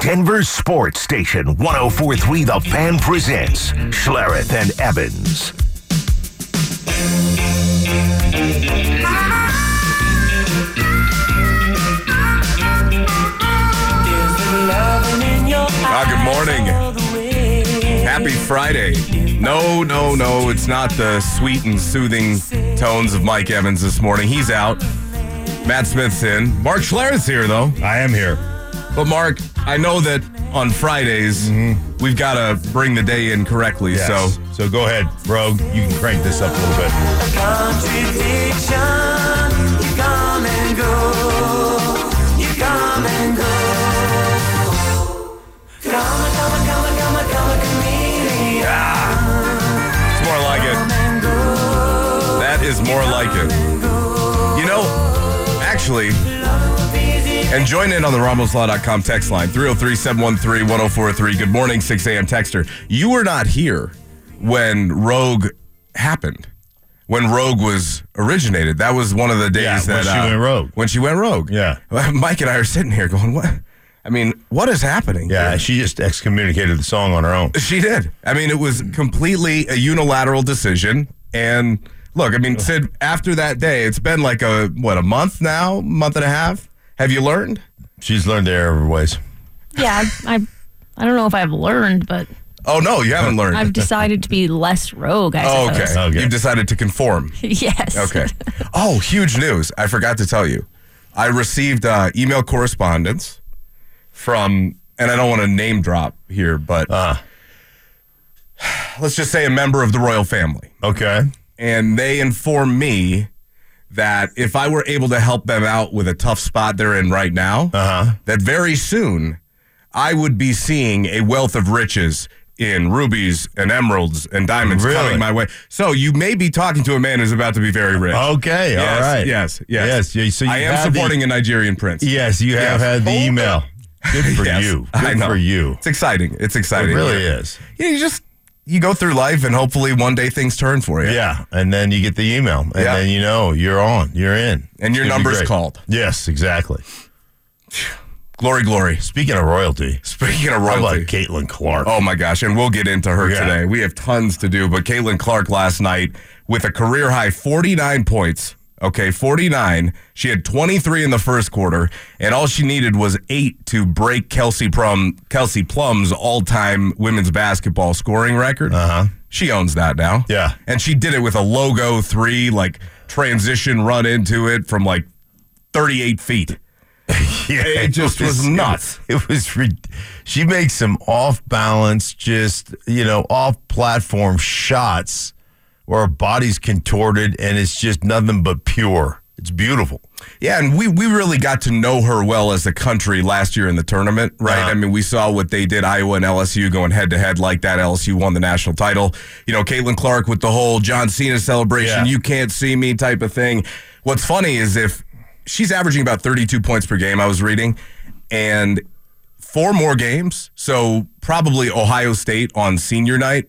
Denver Sports Station 1043 The Fan presents Schlereth and Evans. Ah, good morning. Happy Friday. No, no, no, it's not the sweet and soothing tones of Mike Evans this morning. He's out. Mat Smith's in. Mark Schlereth's here, though. I am here. But, Mark, I know that on Fridays, mm-hmm. we've got to bring the day in correctly. Yes. So, so go ahead, bro. You can crank this up a little bit. Contradiction, you come and go, you come and go. Come, come, come, come, come, chameleon. Ah, it's more like it. That is more like it. You know, actually, and join in on the RamosLaw.com text line 303 713 1043. Good morning, 6 a.m. Texter. You were not here when Rogue happened. When Rogue was originated, that was one of the days Yeah, that when she uh, went rogue. When she went rogue, Yeah. Mike and I are sitting here going, "What? I mean, what is happening?" Yeah, here? she just excommunicated the song on her own. She did. I mean, it was completely a unilateral decision. And look, I mean, Sid, after that day, it's been like a, what, a month now? Month and a half? Have you learned? She's learned the error of her ways. Yeah, I, I don't know if I've learned, but Oh, no, you haven't learned. I've decided to be less rogue. I oh, okay. suppose. Okay. You've decided to conform. yes. Okay. oh, huge news. I forgot to tell you. I received uh, email correspondence from, and I don't want to name drop here, but Uh, let's just say a member of the royal family. okay. and they informed me that if I were able to help them out with a tough spot they're in right now, Uh-huh. that very soon I would be seeing a wealth of riches in rubies and emeralds and diamonds Really? coming my way. So you may be talking to a man who's about to be very rich. Okay. Yes, all right. Yes. Yes. Yes. So you I am have the- supporting a Nigerian prince. Yes, you have Yes. had the Hold email. Good for Yes, you. Good for you. It's exciting. It's It exciting. really is. Yeah, you just you go through life and hopefully one day things turn for you. Yeah. And then you get the email, and Yeah. then you know you're on. You're in. And your It's number's called. Yes, exactly. Glory, glory. Speaking of royalty, Speaking of how royalty. about Caitlin Clark? Oh my gosh, and we'll get into her Yeah. today. We have tons to do, but Caitlin Clark last night with a career high 49 points. Okay, 49. She had 23 in the first quarter, and all she needed was eight to break Kelsey Plum Kelsey Plum's all-time women's basketball scoring record. Uh-huh. She owns that now. Yeah. And she did it with a logo three, like transition run into it from like 38 feet. Yeah, It just was nuts. It was. Re- she makes some off balance, just you know, off platform shots where her body's contorted and it's just nothing but pure. It's beautiful. Yeah, and we, we really got to know her well as a country last year in the tournament, right? Uh-huh. I mean, we saw what they did, Iowa and LSU going head to head like that. LSU won the national title. You know, Caitlin Clark with the whole John Cena celebration, Yeah. you can't see me type of thing. What's funny is if she's averaging about 32 points per game, I was reading, and four more games, so probably Ohio State on senior night,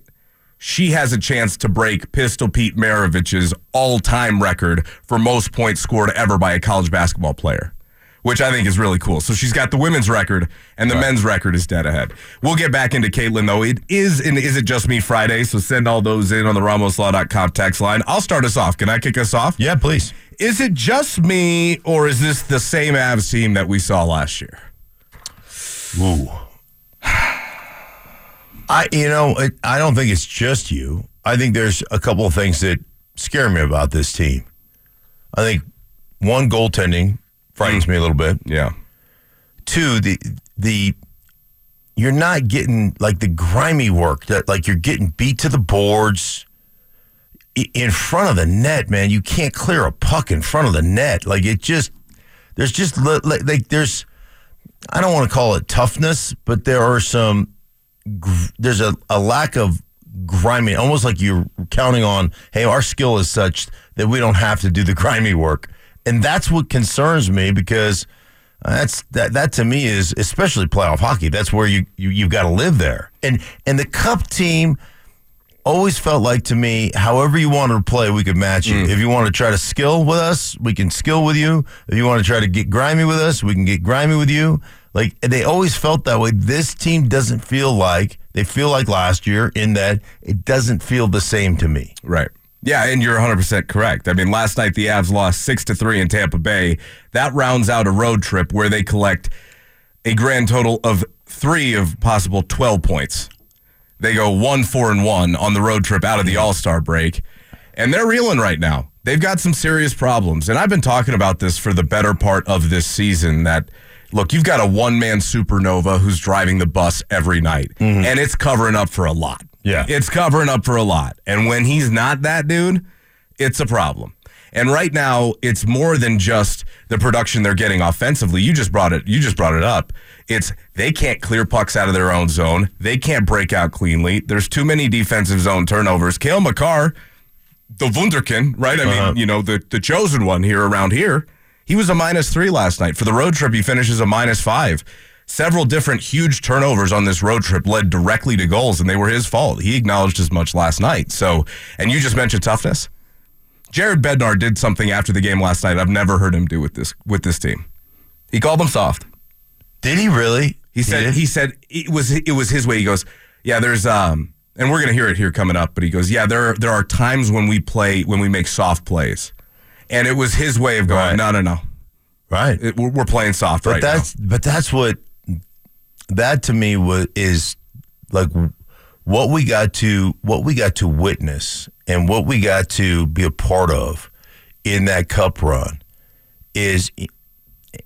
she has a chance to break Pistol Pete Maravich's all-time record for most points scored ever by a college basketball player, which I think is really cool. So she's got the women's record, and the men's record is dead ahead. We'll get back into Caitlin though. It is and is it just me Friday? So send all those in on the RamosLaw.com text line. I'll start us off. Can I kick us off? Yeah, please. Is it just me, or is this the same Avs team that we saw last year? Ooh. I, you know, I don't think it's just you. I think there's a couple of things that scare me about this team. I think one goaltending frightens hmm. me a little bit. Yeah. Two, the the you're not getting like the grimy work that like you're getting beat to the boards in front of the net, man. You can't clear a puck in front of the net. Like it just there's just li- li- like there's I don't want to call it toughness, but there are some gr- there's a, a lack of grimy, almost like you're counting on, hey, our skill is such that we don't have to do the grimy work, and that's what concerns me because that's that that to me is especially playoff hockey. That's where you you you've got to live there, and and the cup team always felt like to me, however you wanted to play, we could match you. Mm. If you want to try to skill with us, we can skill with you. If you want to try to get grimy with us, we can get grimy with you. Like they always felt that way. This team doesn't feel like they feel like last year in that it doesn't feel the same to me. Right. Yeah, and you're 100% correct. I mean, last night the Avs lost 6 to 3 in Tampa Bay. That rounds out a road trip where they collect a grand total of 3 of possible 12 points. They go 1 4 and 1 on the road trip out of the All-Star break, and they're reeling right now. They've got some serious problems. And I've been talking about this for the better part of this season that look, you've got a one-man supernova who's driving the bus every night, and it's covering up for a lot. Yeah. It's covering up for a lot. And when he's not that dude, it's a problem. And right now, it's more than just the production they're getting offensively. You just brought it. You just brought it up. It's they can't clear pucks out of their own zone. They can't break out cleanly. There's too many defensive zone turnovers. Cale Makar, the Wunderkind, right? I Uh-huh. mean, you know, the the chosen one here around here. He was a minus three last night. For the road trip, he finishes a minus five. Several different huge turnovers on this road trip led directly to goals, and they were his fault. He acknowledged as much last night. So, and you just mentioned toughness. Jared Bednar did something after the game last night I've never heard him do with this with this team. He called them soft. Did he really? He said did? he said it was it was his way. He goes, yeah, there's um, and we're gonna hear it here coming up. But he goes, yeah, there there are times when we play when we make soft plays, and it was his way of going, Right. no, no, no, right. It- we're, we're playing soft But right that's but that's what that to me was is like what we got to what we got to witness and what we got to be a part of in that cup run is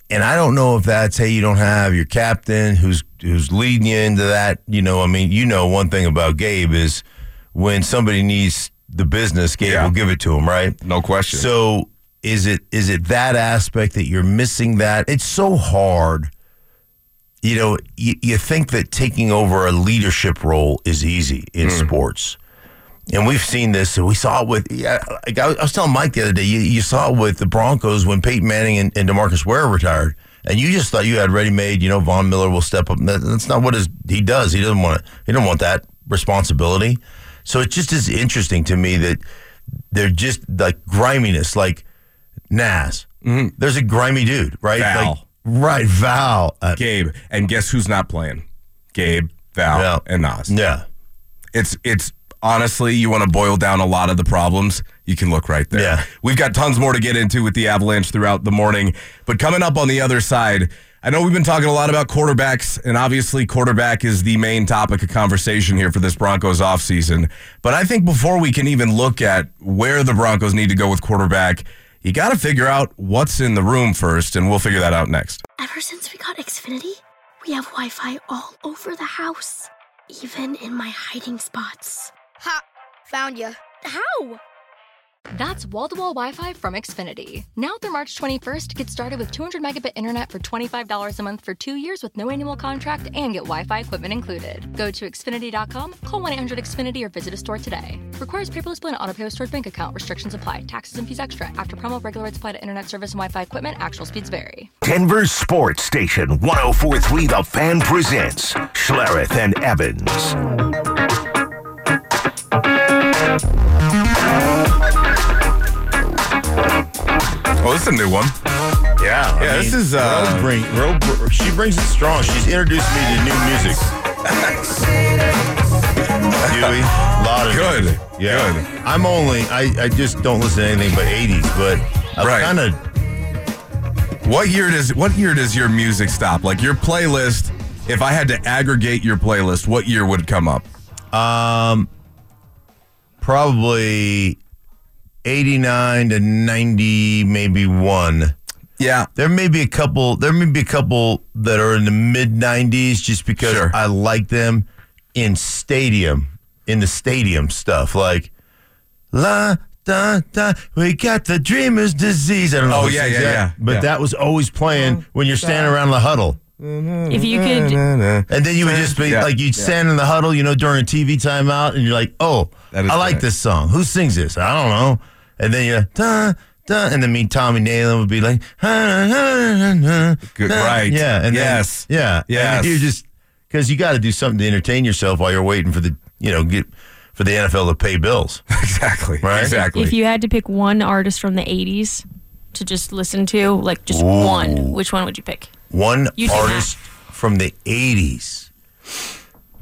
and I don't know if that's hey you don't have your captain who's who's leading you into that you know I mean you know one thing about Gabe is when somebody needs the business Gabe Yeah. will give it to him right no question. so is it is it that aspect that you're missing that? It's so hard. You know, you, you think that taking over a leadership role is easy in hmm. sports. And we've seen this. We saw it with, yeah, like I was I was telling Mike the other day, you, you saw it with the Broncos when Peyton Manning and, and Demarcus Ware retired. And you just thought you had ready made, you know, Von Miller will step up. That- That's not what his, he does. He doesn't want to, he don't want that responsibility. So it just is interesting to me that they're just like griminess, like Nas. There's a grimy dude, right? Mm-hmm. Val. Like, right, Val. Uh, Gabe, and guess who's not playing? Gabe, Val, Yeah. and Nas. yeah. It's it's honestly, you want to boil down a lot of the problems, you can look right there. Yeah. We've got tons more to get into with the Avalanche throughout the morning, but coming up on the other side, I know we've been talking a lot about quarterbacks, and obviously quarterback is the main topic of conversation here for this Broncos offseason. But I think before we can even look at where the Broncos need to go with quarterback, you got to figure out what's in the room first, and we'll figure that out next. Ever since we got Xfinity, we have Wi Fi all over the house, even in my hiding spots. Ha! Found you. How? That's wall-to-wall Wi-Fi from Xfinity. Now through March 21st, get started with 200 megabit internet for $25 a month for two years with no annual contract and get Wi-Fi equipment included. Go to Xfinity.com, call 1-800-XFINITY or visit a store today. Requires paperless and auto pay stored bank account. Restrictions apply. Taxes and fees extra. After promo, regular rates apply to internet service and Wi-Fi equipment. Actual speeds vary. Denver's sports station 1043 The Fan presents Schlereth and Evans. Oh, this is a new one. Yeah. Yeah, this is, uh, bring, br- she brings it strong. She's introduced me to new music. Dewey, lot of Good. music. Yeah. Good. I'm only, I, I just don't listen to anything but 80s, but I Right. kind of, What year does what year does your music stop? Like your playlist, if I had to aggregate your playlist, what year would it come up? um, probably 89 to 90, maybe one. Yeah. There may be a couple. There may be a couple that are in the mid '90s, just because Sure. I like them in stadium, in the stadium stuff, like la da da. We got the dreamer's disease. I don't know. Oh, yeah, yeah, that, yeah, But yeah. that was always playing oh, when you're standing around the huddle, If you could, and then you would just be Yeah, like, you'd stand in the huddle, you know, during a TV timeout, and you're like, oh, I like right. this song. Who sings this? I don't know. And then you da da, and then me, Tommy Nalen would be like, Good, right. yeah, and then- Yes. yeah, Yes. And you just because you got to do something to entertain yourself while you're waiting for the you know get for the NFL to pay bills. Exactly. Right? Exactly. if you had to pick one artist from the 80s to just listen to, like just one, which one would you pick? One You do artist from the '80s.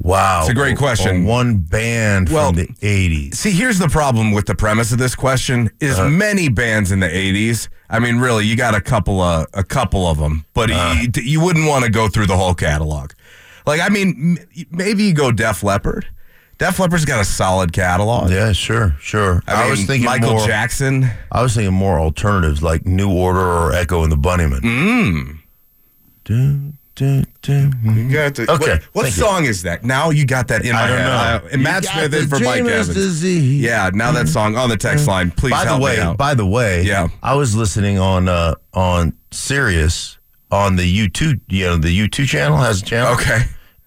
Wow, It's a great question. or one band Well, from the '80s. See, here's the problem with the premise of this question: is Uh-huh. many bands in the '80s. I mean, really, you got a couple of a couple of them, but Uh-huh. you, you wouldn't want to go through the whole catalog. Like, I mean, m- maybe you go Def Leppard. Def Leppard's got a solid catalog. Yeah, sure, sure. I, mean, was thinking Michael more, Jackson. I was thinking more alternatives like New Order or Echo and the Bunnymen. Mm. Do, do. You got to, Okay, What, what thank you. song is that? Now you got that in my I don't head. know. And Mat Smith the in for Mike dreamer's Evans. disease. Yeah, now that song on the text line. Please by the way, me out. by the way, Yeah. I was listening on uh, on Sirius on the YouTube, you know, the YouTube channel has a channel. okay.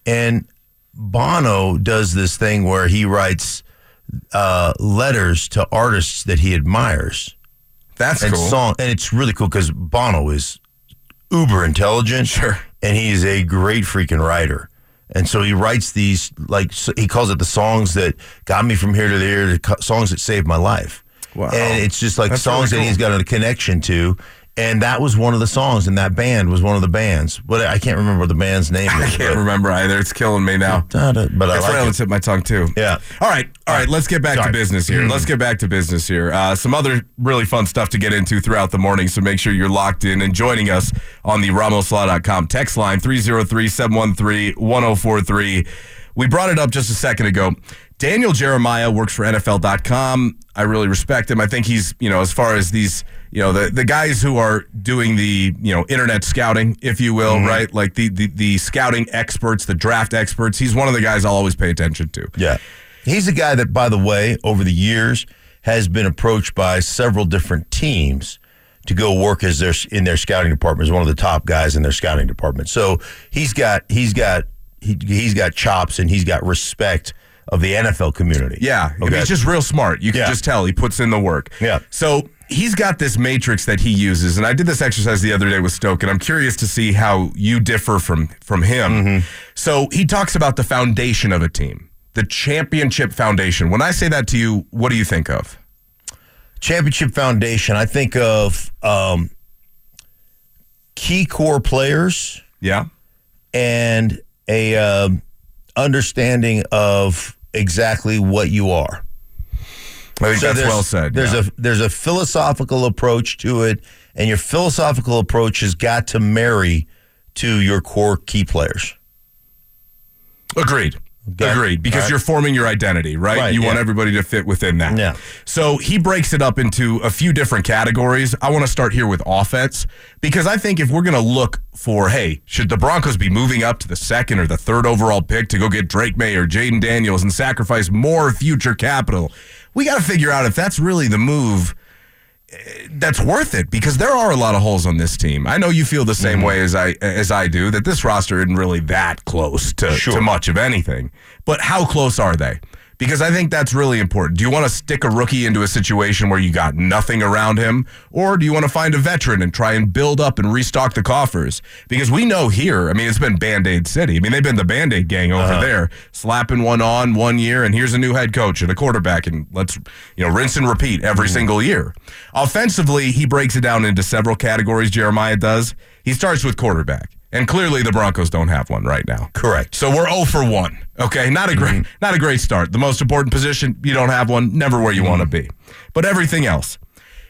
and Bono does this thing where he writes uh, letters to artists that he admires That's and cool. song, and it's really cool because Bono is uber intelligent, Sure. and he is a great freaking writer. And so he writes these like he calls it the songs that got me from here to there, the songs that saved my life. Wow. And it's just like That's songs really that he's got a connection to. And that was one of the songs, and that band was one of the bands. But I can't remember the band's name. I can't but- remember either. It's killing me now. But I right like on the it. tip of my tongue too. Yeah. All right. All right. Let's get back Sorry. to business here. Let's get back to business here. Uh, some other really fun stuff to get into throughout the morning. So make sure you're locked in and joining us on the RamosLaw.com text line 303-713-1043. We brought it up just a second ago. Daniel Jeremiah works for NFL.com. I really respect him. I think he's, you know, as far as these, you know, the, the guys who are doing the, you know, internet scouting, if you will, mm-hmm. right? Like the, the the scouting experts, the draft experts. He's one of the guys I'll always pay attention to. Yeah. He's a guy that, by the way, over the years has been approached by several different teams to go work as their in their scouting department as one of the top guys in their scouting department. So he's got he's got he, he's got chops and he's got respect of the NFL community. Yeah, Okay. he's just real smart. You can Yeah. just tell he puts in the work. Yeah. So he's got this matrix that he uses, and I did this exercise the other day with Stoke, and I'm curious to see how you differ from from him. Mm-hmm. So he talks about the foundation of a team, the championship foundation. When I say that to you, what do you think of? Championship Foundation. I think of um, key core players Yeah. and a um, understanding of exactly what you are. I think So that's well said. There's yeah. a there's a philosophical approach to it, and your philosophical approach has got to marry to your core key players. Agreed. Okay. Agreed. Because right. you're forming your identity, right? Right, you want everybody to fit within that. Yeah. So he breaks it up into a few different categories. I want to start here with offense because I think if we're going to look for, hey, should the Broncos be moving up to the second or the third overall pick to go get Drake Maye or Jayden Daniels and sacrifice more future capital? We got to figure out if that's really the move that's worth it because there are a lot of holes on this team. I know you feel the same Mm-hmm. way as I as I do that this roster isn't really that close to, Sure. to much of anything. But how close are they? Because I think that's really important. Do you want to stick a rookie into a situation where you got nothing around him? Or do you want to find a veteran and try and build up and restock the coffers? Because we know here, I mean, it's been Band Aid City. I mean, they've been the Band Aid gang over Uh-huh. there, slapping one on one year, and here's a new head coach and a quarterback, and let's, you know, rinse and repeat every single year. Offensively, he breaks it down into several categories, Jeremiah does. He starts with quarterback. And clearly the Broncos don't have one right now. Correct. So we're 0 for 1. Okay, not a great not a great start. The most important position, you don't have one, never where you want to be. But everything else.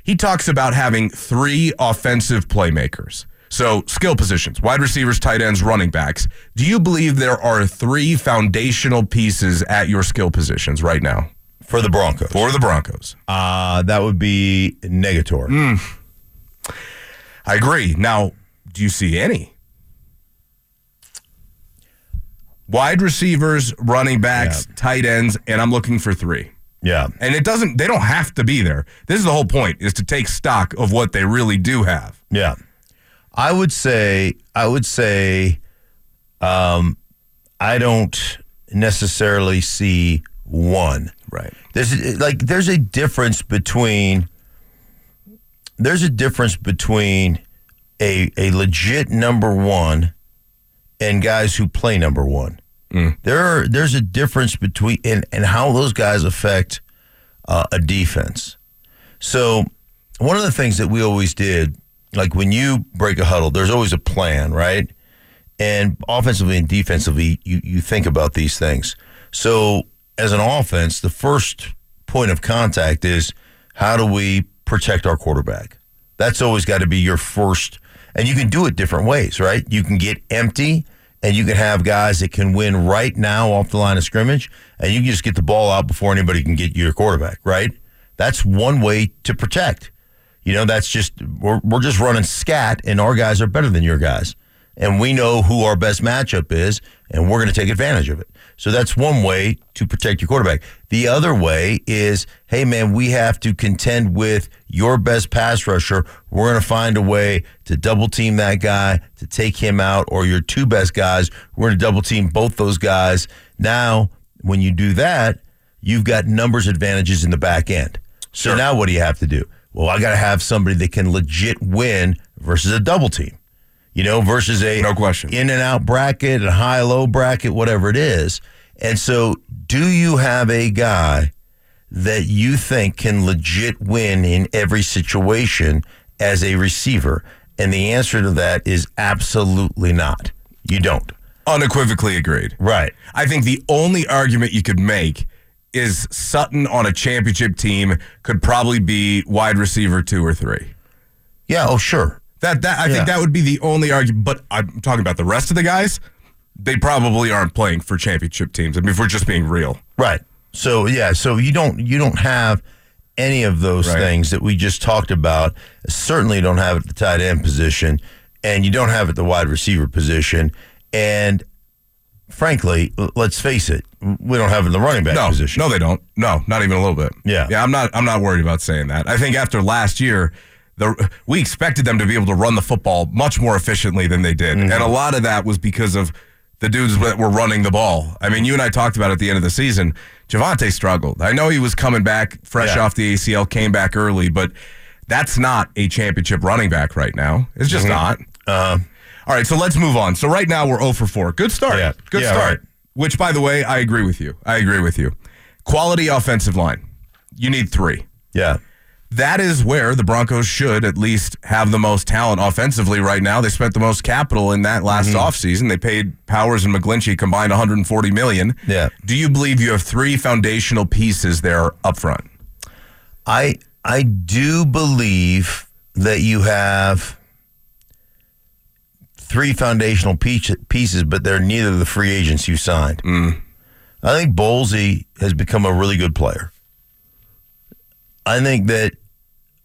He talks about having three offensive playmakers. So, skill positions, wide receivers, tight ends, running backs. Do you believe there are three foundational pieces at your skill positions right now For the Broncos, for the Broncos? uh, that would be Negator. Mm. I agree. Now, do you see any? Wide receivers, running backs, tight ends, and I'm looking for three. Yeah. And it doesn't, they don't have to be there. This is the whole point, is to take stock of what they really do have. Yeah. I would say I would say um I don't necessarily see one. Right. There's like there's a difference between there's a difference between a a legit number 1 and guys who play number 1. There are, there's a difference between and, and how those guys affect uh, a defense. So one of the things that we always did, like when you break a huddle, there's always a plan, right? And offensively and defensively, you, you think about these things. So, as an offense, the first point of contact is how do we protect our quarterback? That's always got to be your first. And you can do it different ways, right? You can get empty and you can have guys that can win right now off the line of scrimmage, and you can just get the ball out before anybody can get your quarterback, right? That's one way to protect. You know, that's just, we're, we're just running scat, and our guys are better than your guys. And we know who our best matchup is, and we're going to take advantage of it. So that's one way to protect your quarterback. The other way is, hey, man, we have to contend with your best pass rusher. We're going to find a way to double team that guy, to take him out, or your two best guys. We're going to double team both those guys. Now, when you do that, you've got numbers advantages in the back end. So now what do you have to do? Well, I got to have somebody that can legit win versus a double team you know, versus a No question. in and out bracket, a high low bracket, whatever it is. And so, do you have a guy that you think can legit win in every situation as a receiver? And the answer to that is absolutely not. You don't. Unequivocally agreed. Right. I think the only argument you could make is Sutton on a championship team could probably be wide receiver two or three. Yeah. Oh, sure. That that I Yeah. think that would be the only argument. But I'm talking about the rest of the guys. They probably aren't playing for championship teams. I mean, if we're just being real. Right. So yeah, so you don't you don't have any of those Right. things that we just talked about. Certainly don't have it at the tight end position, and you don't have it at the wide receiver position. And frankly, let's face it, we don't have it in the running back No, position. no, they don't. No, not even a little bit. Yeah. yeah. I'm not. I'm not worried about saying that. I think after last year, the we expected them to be able to run the football much more efficiently than they did, Mm-hmm. and a lot of that was because of the dudes that were running the ball. I mean, you and I talked about it at the end of the season. Javonte struggled. I know he was coming back fresh Yeah. off the ACL, came back early, but that's not a championship running back right now. It's just not. Uh, All right, so let's move on. So right now we're 0 for 4. Good start. Yeah. Good Yeah, start. right. Which, by the way, I agree with you. I agree with you. Quality offensive line. You need three. yeah. That is where the Broncos should at least have the most talent offensively right now. They spent the most capital in that last Mm-hmm. offseason. They paid Powers and McGlinchey combined 140 million. Yeah. Do you believe you have three foundational pieces there up front? I I do believe that you have three foundational piece- pieces, but they're neither the free agents you signed. I think Bolles has become a really good player. I think that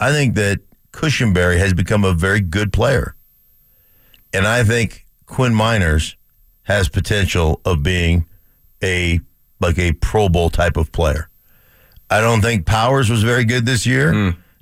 I think that Cushenberry has become a very good player. And I think Quinn Meinerz has potential of being a like a Pro Bowl type of player. I don't think Powers was very good this year.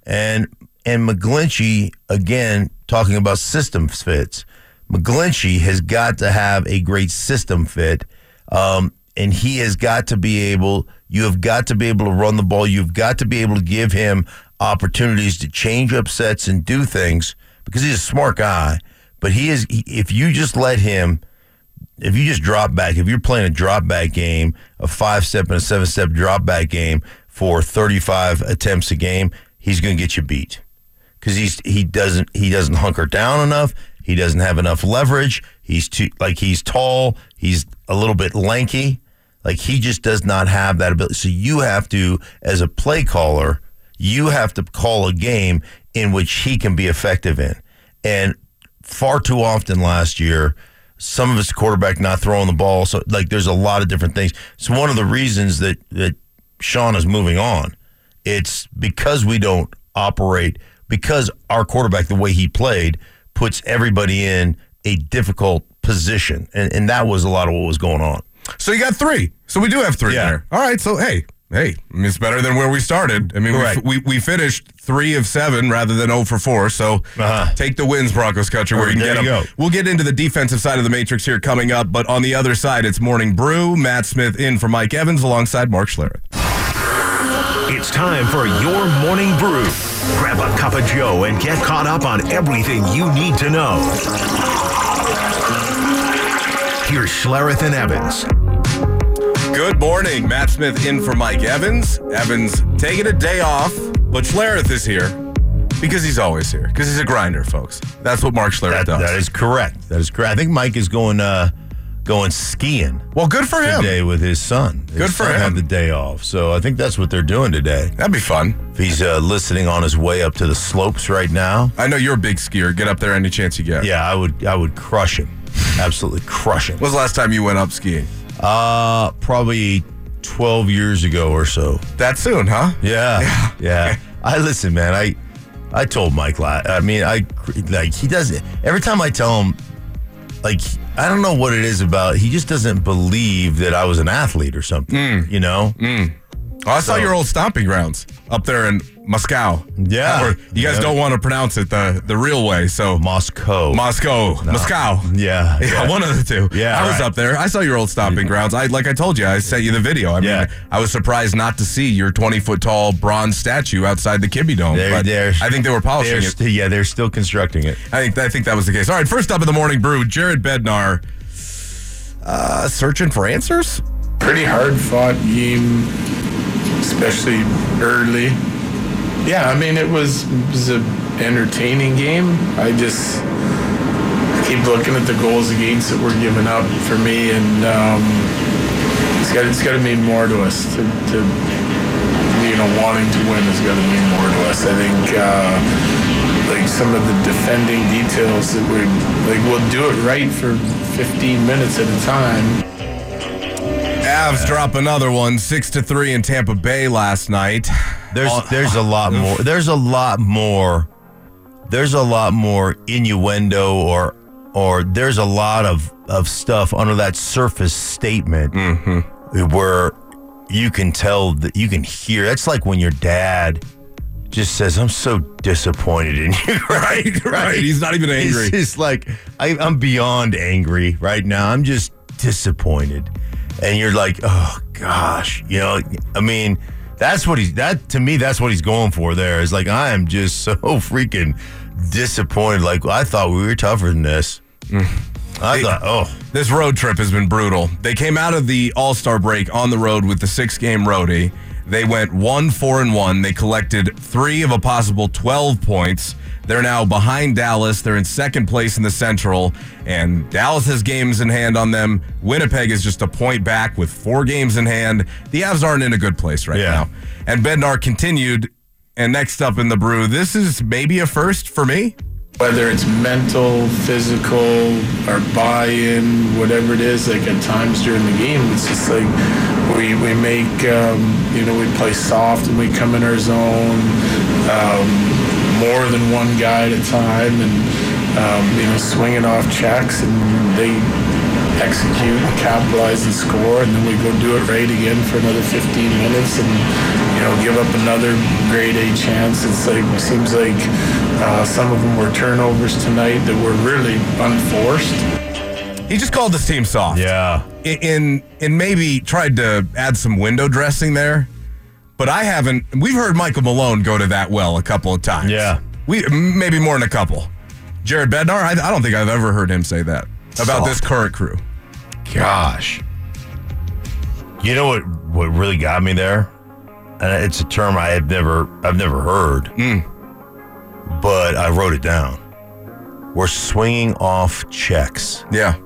And and McGlinchey, again, talking about system fits, McGlinchey has got to have a great system fit. Um, and he has got to be able, you have got to be able to run the ball. You've got to be able to give him opportunities to change up sets and do things because he's a smart guy. But he is, if you just let him, if you just drop back, if you're playing a drop back game, a five step and a seven step drop back game for 35 attempts a game, he's going to get you beat because he's he doesn't he doesn't hunker down enough. He doesn't have enough leverage. He's too like he's tall. He's a little bit lanky. Like he just does not have that ability. So you have to, as a play caller, you have to call a game in which he can be effective in. And far too often last year, some of it's the quarterback not throwing the ball. So like there's a lot of different things. So one of the reasons that that Sean is moving on, it's because we don't operate because our quarterback the way he played puts everybody in a difficult position. And and that was a lot of what was going on. So you got three. So we do have three Yeah. there. All right. So hey, hey, it's better than where we started. I mean, we, we we finished three of seven rather than zero for four. So Uh-huh. take the wins, Broncos country, where you can There get you them. go. We'll get into the defensive side of the matrix here coming up, but on the other side, it's Morning Brew. Mat Smith in for Mike Evans alongside Mark Schlereth. It's time for your morning brew. Grab a cup of Joe and get caught up on everything you need to know. Here's Schlereth and Evans. Good morning, Mat Smith in for Mike Evans. Evans taking a day off, but Schlereth is here. Because he's always here. Because he's a grinder, folks. That's what Mark Schlereth That, does. that is correct. That is correct. I think Mike is going uh, going skiing well, good for him. today with his son. His Good for son him. Had the day off, so I think that's what they're doing today. That'd be fun. If he's uh, listening on his way up to the slopes right now, I know you're a big skier. Get up there any chance you get. yeah, I would I would crush him, absolutely crushing. When's the last time you went up skiing? Uh, probably twelve years ago or so. That soon, huh? Yeah, yeah. I listen, man. I I told Mike. la- I mean, I like he doesn't. Every time I tell him, like I don't know what it is about. He just doesn't believe that I was an athlete or something. You know? Oh, I saw your old stomping grounds up there in Moscow. Yeah. Or you guys Yeah. don't want to pronounce it the, the real way, so Moscow. Moscow, Moscow. yeah, Yeah, one of the two. Yeah, I was right. up there. I saw your old stomping grounds. I like I told you, I sent you the video. I mean, Yeah. I was surprised not to see your twenty foot tall bronze statue outside the Kibbie Dome. They're- but they're- I think they were polishing it. st- yeah, they're still constructing it. I think I think that was the case. All right, first up in the morning brew, Jared Bednar, uh, searching for answers. pretty hard fought game, especially early. Yeah, I mean it was it was a entertaining game. I just keep looking at the goals against that were given up for me, and um, it's got it's got to mean more to us to, to you know wanting to win has got to mean more to us. I think. Uh, like some of the defending details that we like we'll do it right for 15 minutes at a time Avs drop another one, six to three in Tampa Bay last night. There's there's a lot more. There's a lot more. There's a lot more innuendo or or there's a lot of of stuff under that surface statement mm-hmm. where you can tell that you can hear. That's like when your dad just says, "I'm so disappointed in you." Right, right. He's not even angry. He's just like I, I'm beyond angry right now. I'm just disappointed, and you're like, "Oh gosh," you know. I mean, that's what he's that to me. That's what he's going for. There is like I am just so freaking disappointed. Like I thought we were tougher than this. Mm. I Hey. thought, oh, This road trip has been brutal. They came out of the All Star break on the road with the six game roadie. They went one, four, and one. They collected three of a possible 12 points. They're now behind Dallas. They're in second place in the Central, and Dallas has games in hand on them. Winnipeg is just a point back with four games in hand. The Avs aren't in a good place right Yeah. now. And Bednar continued. And next up in the brew, this is maybe a first for me. Whether it's mental, physical, or buy-in, whatever it is, like at times during the game, it's just like we we make um, you know we play soft and we come in our zone, um, more than one guy at a time, and um, you know swinging off checks, and they execute and capitalize and score, and then we go do it right again for another 15 minutes, and you know give up another grade A chance. It's like seems like uh, some of them were turnovers tonight that were really unforced. He just called this team soft. yeah, in and maybe tried to add some window dressing there, but I haven't. We've heard Michael Malone go to that well a couple of times. Yeah. we maybe more than a couple. Jared Bednar, I, I don't think I've ever heard him say that about Soft. this current crew. gosh. You know what? What really got me there, and it's a term I have never, I've never heard, mm. but I wrote it down. We're swinging off checks. Yeah,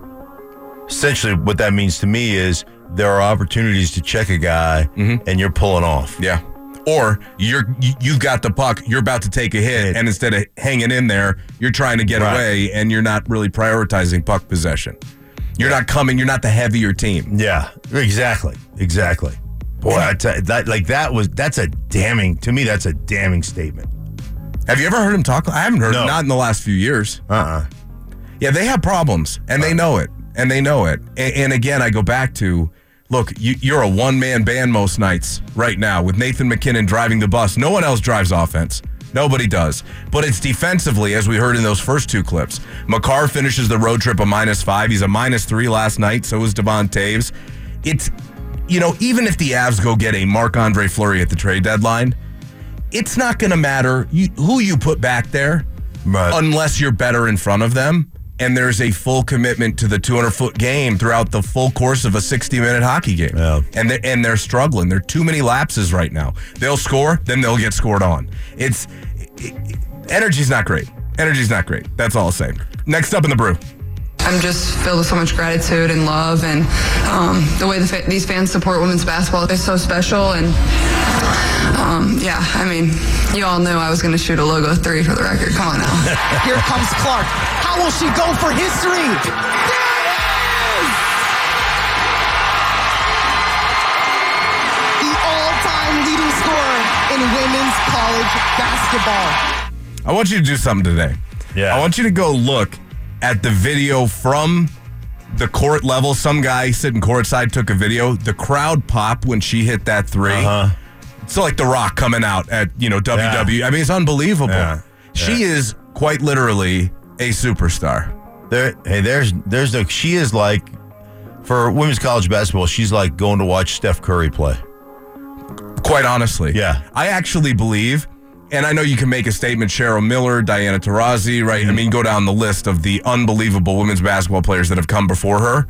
Essentially, what that means to me is there are opportunities to check a guy, mm-hmm. and you're pulling off. yeah. Or you're you- you've got the puck, you're about to take a hit, and instead of hanging in there, you're trying to get Right. away, and you're not really prioritizing puck possession. You're not coming. You're not the heavier team. Yeah, exactly, exactly. Boy, I tell that like that was that's a damning to me. That's a damning statement. Have you ever heard him talk? I haven't heard. No. Not in the last few years. Uh uh Yeah, they have problems, and they know it, and they know it. And, and again, I go back to, look, you, you're a one man band most nights right now with Nathan MacKinnon driving the bus. No one else drives offense. Nobody does. But it's defensively, as we heard in those first two clips. Makar finishes the road trip a minus five. He's a minus three last night. So is Devon Toews. It's, you know, even if the Avs go get a Marc Andre Fleury at the trade deadline, it's not going to matter you, who you put back there Right. unless you're better in front of them and there's a full commitment to the 200 foot game throughout the full course of a 60 minute hockey game. Yeah. And they're, and they're struggling. There are too many lapses right now. They'll score, then they'll get scored on. It's it- energy's not great. Energy's not great. That's all I'll say. Next up in the brew. I'm just filled with so much gratitude and love, and um, the way the fa- these fans support women's basketball is so special. And um, yeah, I mean, you all knew I was going to shoot a logo three for the record. Come on now. Here comes Clark. How will she go for history? The all-time leading scorer in women's college basketball. I want you to do something today. Yeah. I want you to go look at the video from the court level. Some guy sitting courtside took a video. The crowd pop when she hit that 3 Uh-huh. It's like The Rock coming out at, you know, WWE. I mean, it's unbelievable. Yeah. She is quite literally a superstar. There, hey, there's, there's no. She is like, for women's college basketball, she's like going to watch Steph Curry play. Quite honestly. Yeah. I actually believe, and I know you can make a statement, Cheryl Miller, Diana Taurasi, right? Mm-hmm. I mean, go down the list of the unbelievable women's basketball players that have come before her.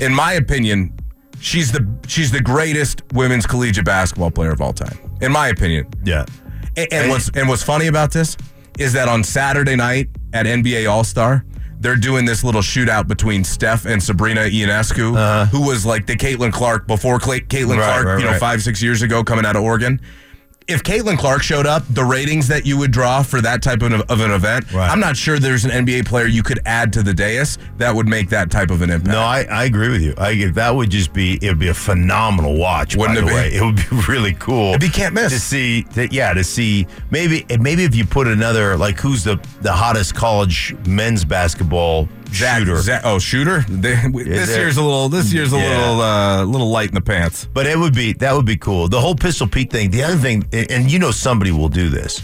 In my opinion, she's the she's the greatest women's collegiate basketball player of all time. In my opinion. Yeah. And, and what's and what's funny about this is that on Saturday night at NBA All Star, they're doing this little shootout between Steph and Sabrina Ionescu, who was like the Caitlin Clark before Cla- Caitlin. Right, Clark, right, you know, right. five six years ago, coming out of Oregon. If Caitlin Clark showed up, the ratings that you would draw for that type of, of an event, Right. I'm not sure there's an NBA player you could add to the dais that would make that type of an impact. No, I, I agree with you. I that would just be it would be a phenomenal watch. Wouldn't it be? way, it would be really cool. It'd be can't miss. to see. To, yeah, to see maybe maybe if you put another like who's the the hottest college men's basketball Zach- shooter. Zach- oh, shooter. They- this there- year's a little. This year's a Yeah. little, uh, little light in the pants. But it would be that would be cool. The whole Pistol Pete thing. The other thing, and you know somebody will do this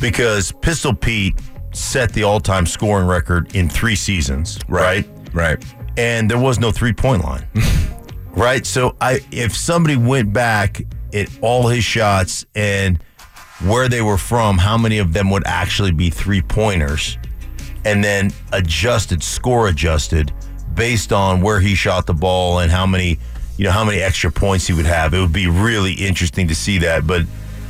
because Pistol Pete set the all-time scoring record in three seasons, right? Right. And there was no three-point line, right? So I, if somebody went back at all his shots and where they were from, how many of them would actually be three-pointers, and then adjusted, score adjusted based on where he shot the ball and how many, you know, how many extra points he would have. It would be really interesting to see that. But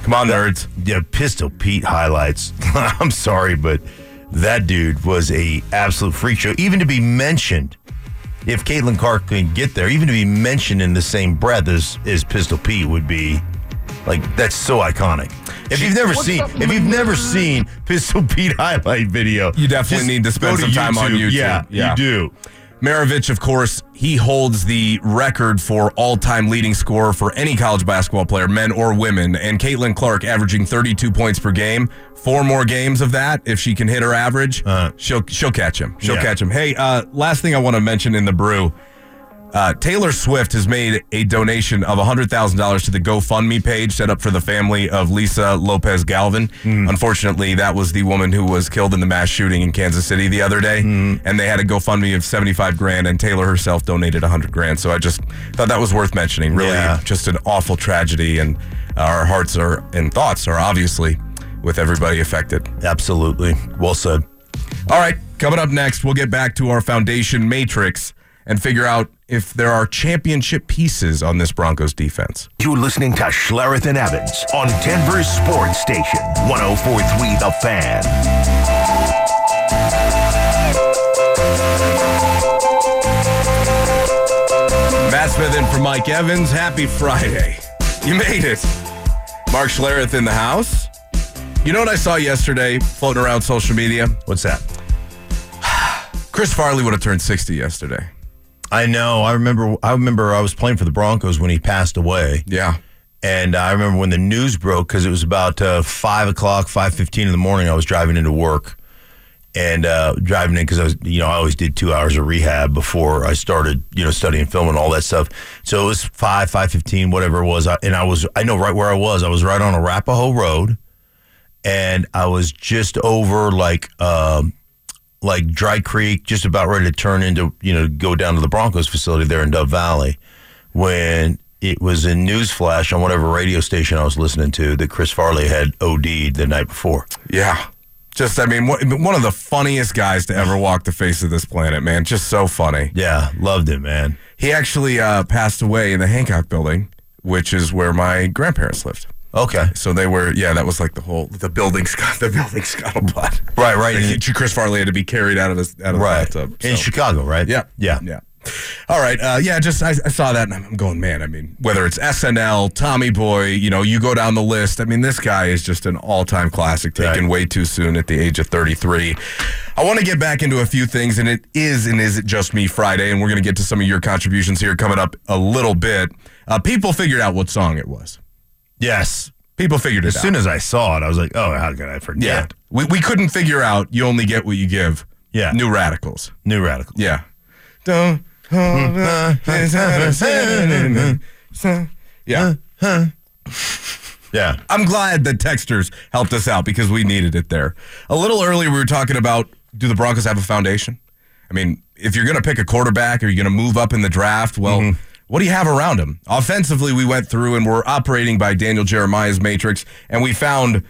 Come on, nerds. yeah, Pistol Pete highlights. I'm sorry, but that dude was a absolute freak show. Even to be mentioned, if Caitlin Clark can get there, even to be mentioned in the same breath as, as Pistol Pete would be like that's so iconic. If you've never seen, if you've never seen Pistol Pete highlight video, You definitely just need to spend go some time on YouTube. Yeah, Yeah. you do. Maravich, of course, he holds the record for all-time leading scorer for any college basketball player, men or women. And Caitlin Clark averaging 32 points per game. Four more games of that, if she can hit her average, she'll she'll catch him. She'll Yeah. catch him. Hey, uh, last thing I want to mention in the brew. Uh, Taylor Swift has made a donation of $100,000 to the GoFundMe page set up for the family of Lisa Lopez Galvan. Unfortunately, that was the woman who was killed in the mass shooting in Kansas City the other day. And they had a GoFundMe of 75 grand, and Taylor herself donated 100 grand. So I just thought that was worth mentioning. Really, Yeah. just an awful tragedy. And our hearts are and thoughts are obviously with everybody affected. Absolutely. Well said. All right, coming up next, we'll get back to our foundation matrix and figure out if there are championship pieces on this Broncos defense. You're listening to Schlereth and Evans on Denver's Sports Station, 1043 The Fan. Mat Smith in for Mike Evans. Happy Friday. You made it. Mark Schlereth in the house. You know what I saw yesterday floating around social media? What's that? Chris Farley would have turned 60 yesterday. I know. I remember. I remember. I was playing for the Broncos when he passed away. Yeah. And I remember when the news broke because it was about uh, five o'clock, five fifteen in the morning. I was driving into work and uh, driving in because I was, you know, I always did two hours of rehab before I started, you know, studying film and all that stuff. So it was five, five fifteen, whatever it was. I, and I was, I know right where I was. I was right on Arapahoe Road, and I was just over like, um, like Dry Creek, just about ready to turn into, you know, go down to the Broncos facility there in Dove Valley when it was a newsflash on whatever radio station I was listening to that Chris Farley had OD'd the night before. Yeah. Just, I mean, one one of the funniest guys to ever walk the face of this planet, man. Just so funny. Yeah, loved it, man. He actually uh, passed away in the Hancock building, which is where my grandparents lived. Okay. So they were, yeah, that was like the whole the building sc- the building scuttlebutt. Right, right. Like, Chris Farley had to be carried out of his out of Right. the bathtub. In. Chicago, right? Yeah, Yeah. yeah. All right, uh, yeah. Just I, I saw that and I'm going, man. I mean, whether it's SNL, Tommy Boy, you know, you go down the list. I mean, this guy is just an all-time classic, taken Right. way too soon at the age of 33. I want to get back into a few things, and it is and is it just me Friday, and we're going to get to some of your contributions here coming up a little bit. Uh, people figured out what song it was. Yes. People figured it As out. As soon as I saw it, I was like, oh, how could I forget? yeah, we we couldn't figure out. You only get what you give. Yeah. New Radicals. New Radical. Yeah. Don't. Yeah. Yeah. I'm glad that texters helped us out because we needed it there. A little earlier, we were talking about do the Broncos have a foundation? I mean, if you're going to pick a quarterback or you're going to move up in the draft, well, mm-hmm. What do you have around him? Offensively, we went through and we're operating by Daniel Jeremiah's matrix, and we found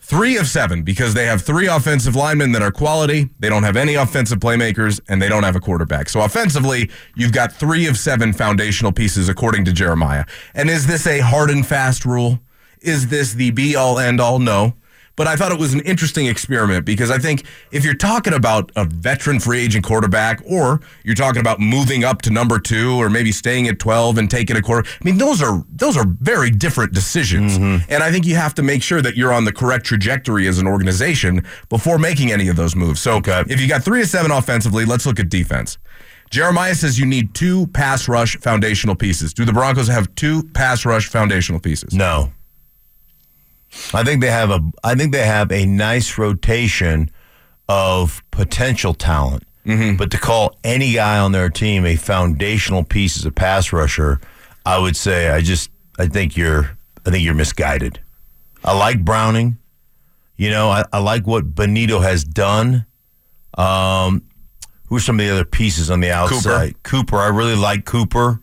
three of seven because they have three offensive linemen that are quality. They don't have any offensive playmakers, and they don't have a quarterback. So offensively, you've got three of seven foundational pieces according to Jeremiah. And is this a hard and fast rule? Is this the be all end all? No. But I thought it was an interesting experiment because I think if you're talking about a veteran free agent quarterback or you're talking about moving up to number two or maybe staying at 12 and taking a quarter, I mean, those are those are very different decisions. Mm-hmm. And I think you have to make sure that you're on the correct trajectory as an organization before making any of those moves. So if you got three to seven offensively, let's look at defense. Jeremiah says you need two pass rush foundational pieces. Do the Broncos have two pass rush foundational pieces? No. I think they have a I think they have a nice rotation of potential talent. But to call any guy on their team a foundational piece as a pass rusher, I would say I just I think you're I think you're misguided. I like Browning. You know, I, I like what Bonitto has done. Um, who are some of the other pieces on the outside? Cooper. I really like Cooper.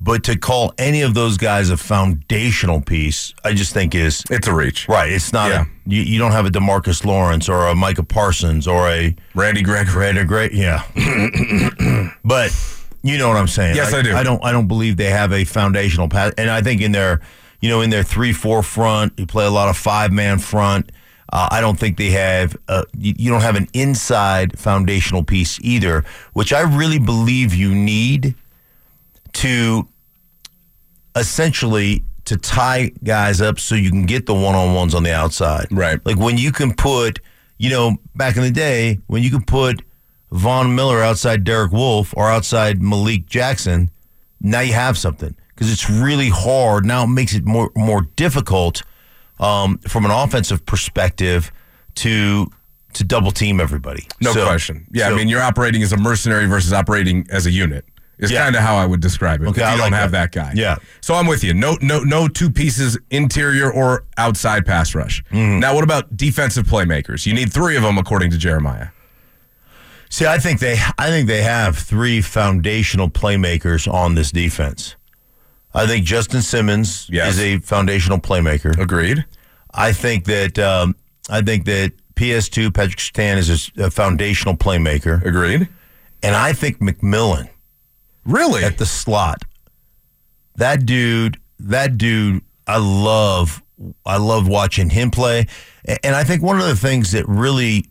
But to call any of those guys a foundational piece, I just think is It's a reach. right. It's not. Yeah. A, you, you don't have a Demarcus Lawrence or a Micah Parsons or a Randy Gregory. Randy Great. Yeah. but you know what I'm saying. Yes, I do. I don't. I don't believe they have a foundational pass. And I think in their, you know, in their three four front, you play a lot of five man front. Uh, I don't think they have. Uh, you, you don't have an inside foundational piece either, which I really believe you need to essentially to tie guys up so you can get the one on ones on the outside. Right. Like when you can put, you know, back in the day, when you could put Von Miller outside Derek Wolfe or outside Malik Jackson, now you have something because it's really hard. Now it makes it more more difficult um, from an offensive perspective to to double team everybody. No So- question. Yeah, so- I mean, you're operating as a mercenary versus operating as a unit. Is Yeah. kind of how I would describe it. Okay, if you I don't have that. that. guy. Yeah. So I'm with you. No, no, no two pieces, interior or outside pass rush. Mm-hmm. Now, what about defensive playmakers? You need three of them, according to Jeremiah. See, I think they I think they have three foundational playmakers on this defense. I think Justin Simmons Yes. is a foundational playmaker. Agreed. I think that um, I think that PS2 Patrick Surtain is a foundational playmaker, Agreed. and I think McMillian Really? at the slot. That dude, that dude, I love. I love watching him play, and I think one of the things that really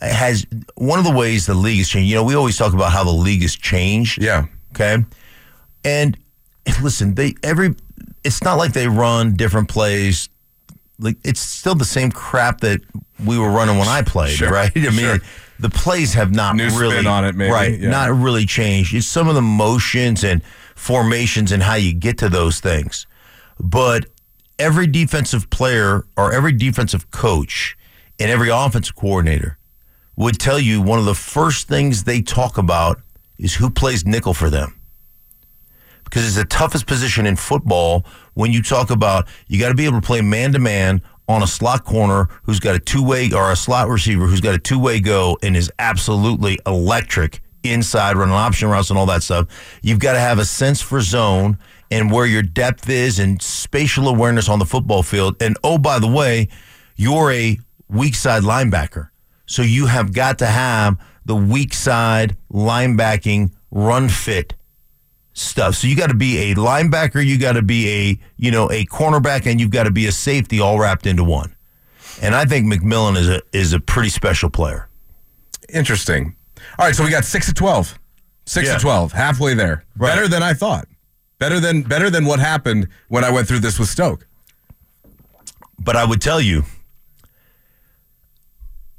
has one of the ways the league has changed. You know, we always talk about how the league has changed. yeah. Okay. And listen, they every it's not like they run different plays. Like it's still the same crap that we were running when I played, Sure, right? I mean, sure. The plays have not New really on it, maybe, right, yeah. not really changed. It's some of the motions and formations and how you get to those things. But every defensive player or every defensive coach and every offensive coordinator would tell you one of the first things they talk about is who plays nickel for them. Because it's the toughest position in football when you talk about you got to be able to play man to man on a slot corner who's got a two way or a slot receiver who's got a two way go and is absolutely electric inside running option routes and all that stuff. You've got to have a sense for zone and where your depth is and spatial awareness on the football field. And oh, by the way, you're a weak side linebacker. So you have got to have the weak side linebacking run fit stuff. So you got to be a linebacker, you got to be a you know a cornerback, and you've got to be a safety all wrapped into one. And I think McMillian is a is a pretty special player. Interesting. All right, so we got six to twelve. Six Yeah. to twelve, halfway there. Right. Better than I thought. Better than better than what happened when I went through this with Stoke. But I would tell you,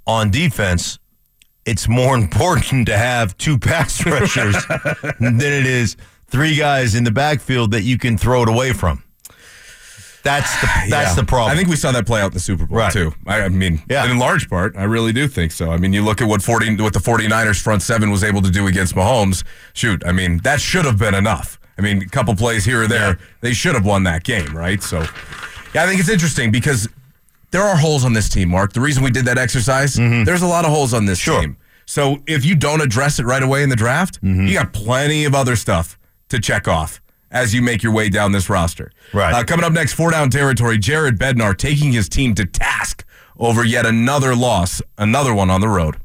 on defense, it's more important to have two pass rushers than it is three guys in the backfield that you can throw it away from. That's the that's Yeah. the problem. I think we saw that play out in the Super Bowl Right. too. I, I mean, Yeah. in large part, I really do think so. I mean, you look at what 40 what the 49ers front seven was able to do against Mahomes. Shoot, I mean, that should have been enough. I mean, a couple plays here or there, Yeah. they should have won that game, right? So, yeah, I think it's interesting because there are holes on this team, Mark. The reason we did that exercise, there's a lot of holes on this Mm-hmm. Sure. team. So, if you don't address it right away in the draft, Mm-hmm. you got plenty of other stuff to check off as you make your way down this roster. Right. Uh, coming up next, four down territory, Jared Bednar taking his team to task over yet another loss, another one on the road.